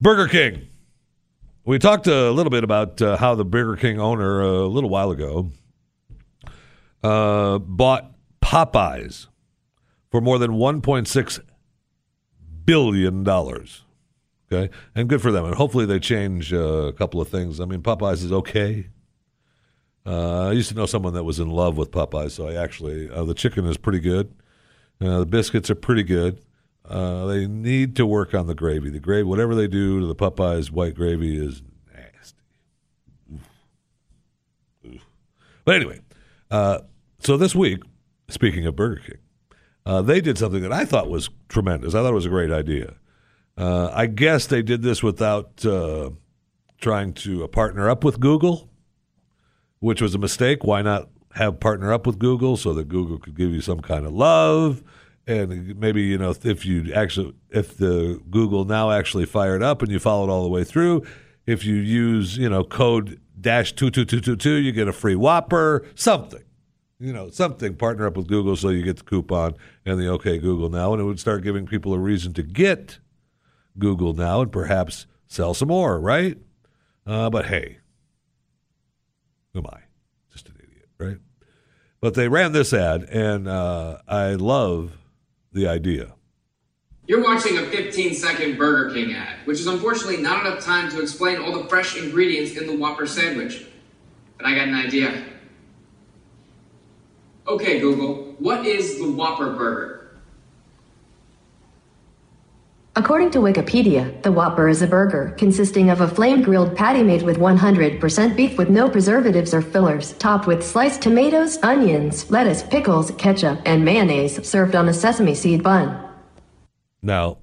Burger King. We talked a little bit about uh, how the Burger King owner uh, a little while ago uh, bought Popeyes for more than 1.6 billion dollars. Okay, and good for them. And hopefully they change uh, a couple of things. I mean, Popeyes is okay. Uh, I used to know someone that was in love with Popeyes, so I actually uh, the chicken is pretty good. The biscuits are pretty good. Uh, they need to work on the gravy. The gravy, whatever they do to the Popeyes white gravy, is nasty. Oof. Oof. But anyway, uh, so this week, speaking of Burger King, uh, they did something that I thought was tremendous. I thought it was a great idea. Uh, I guess they did this without uh, trying to partner up with Google, which was a mistake. Why not have partner up with Google so that Google could give you some kind of love? And maybe you know if you actually if the Google now actually fired up and you followed all the way through, if you use you know code dash two two two two two, you get a free Whopper, something, you know something. Partner up with Google so you get the coupon and the OK Google now, and it would start giving people a reason to get Google now and perhaps sell some more, right? Uh, but hey, who am I? Just an idiot, right? But they ran this ad, and uh, I love the idea. You're watching a 15 second Burger King ad, which is unfortunately not enough time to explain all the fresh ingredients in the Whopper sandwich. But I got an idea. Okay, Google, what is the Whopper burger? According to Wikipedia, the Whopper is a burger consisting of a flame grilled patty made with 100% beef with no preservatives or fillers, topped with sliced tomatoes, onions, lettuce, pickles, ketchup, and mayonnaise, served on a sesame seed bun. Now,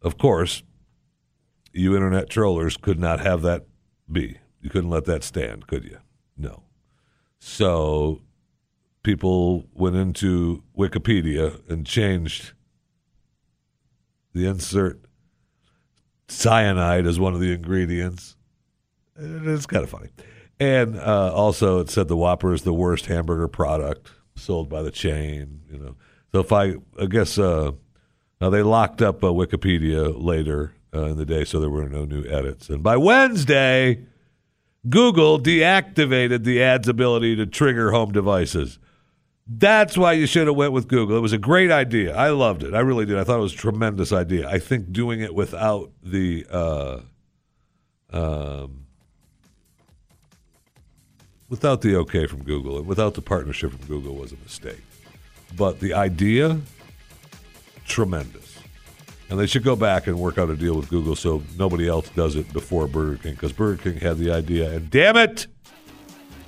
of course, you internet trollers could not have that be. You couldn't let that stand, could you? No. So people went into Wikipedia and changed the insert cyanide as one of the ingredients. It's kind of funny. And uh, also, it said the Whopper is the worst hamburger product sold by the chain. You know, so if I, I guess, uh, now they locked up uh, Wikipedia later uh, in the day, so there were no new edits. And by Wednesday, Google deactivated the ad's ability to trigger home devices. That's why you should have went with Google. It was a great idea. I loved it. I really did. I thought it was a tremendous idea. I think doing it without the uh, um, without the okay from Google and without the partnership from Google was a mistake. But the idea, tremendous. And they should go back and work out a deal with Google so nobody else does it before Burger King because Burger King had the idea. And damn it!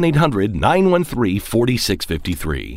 1 800 913 4653.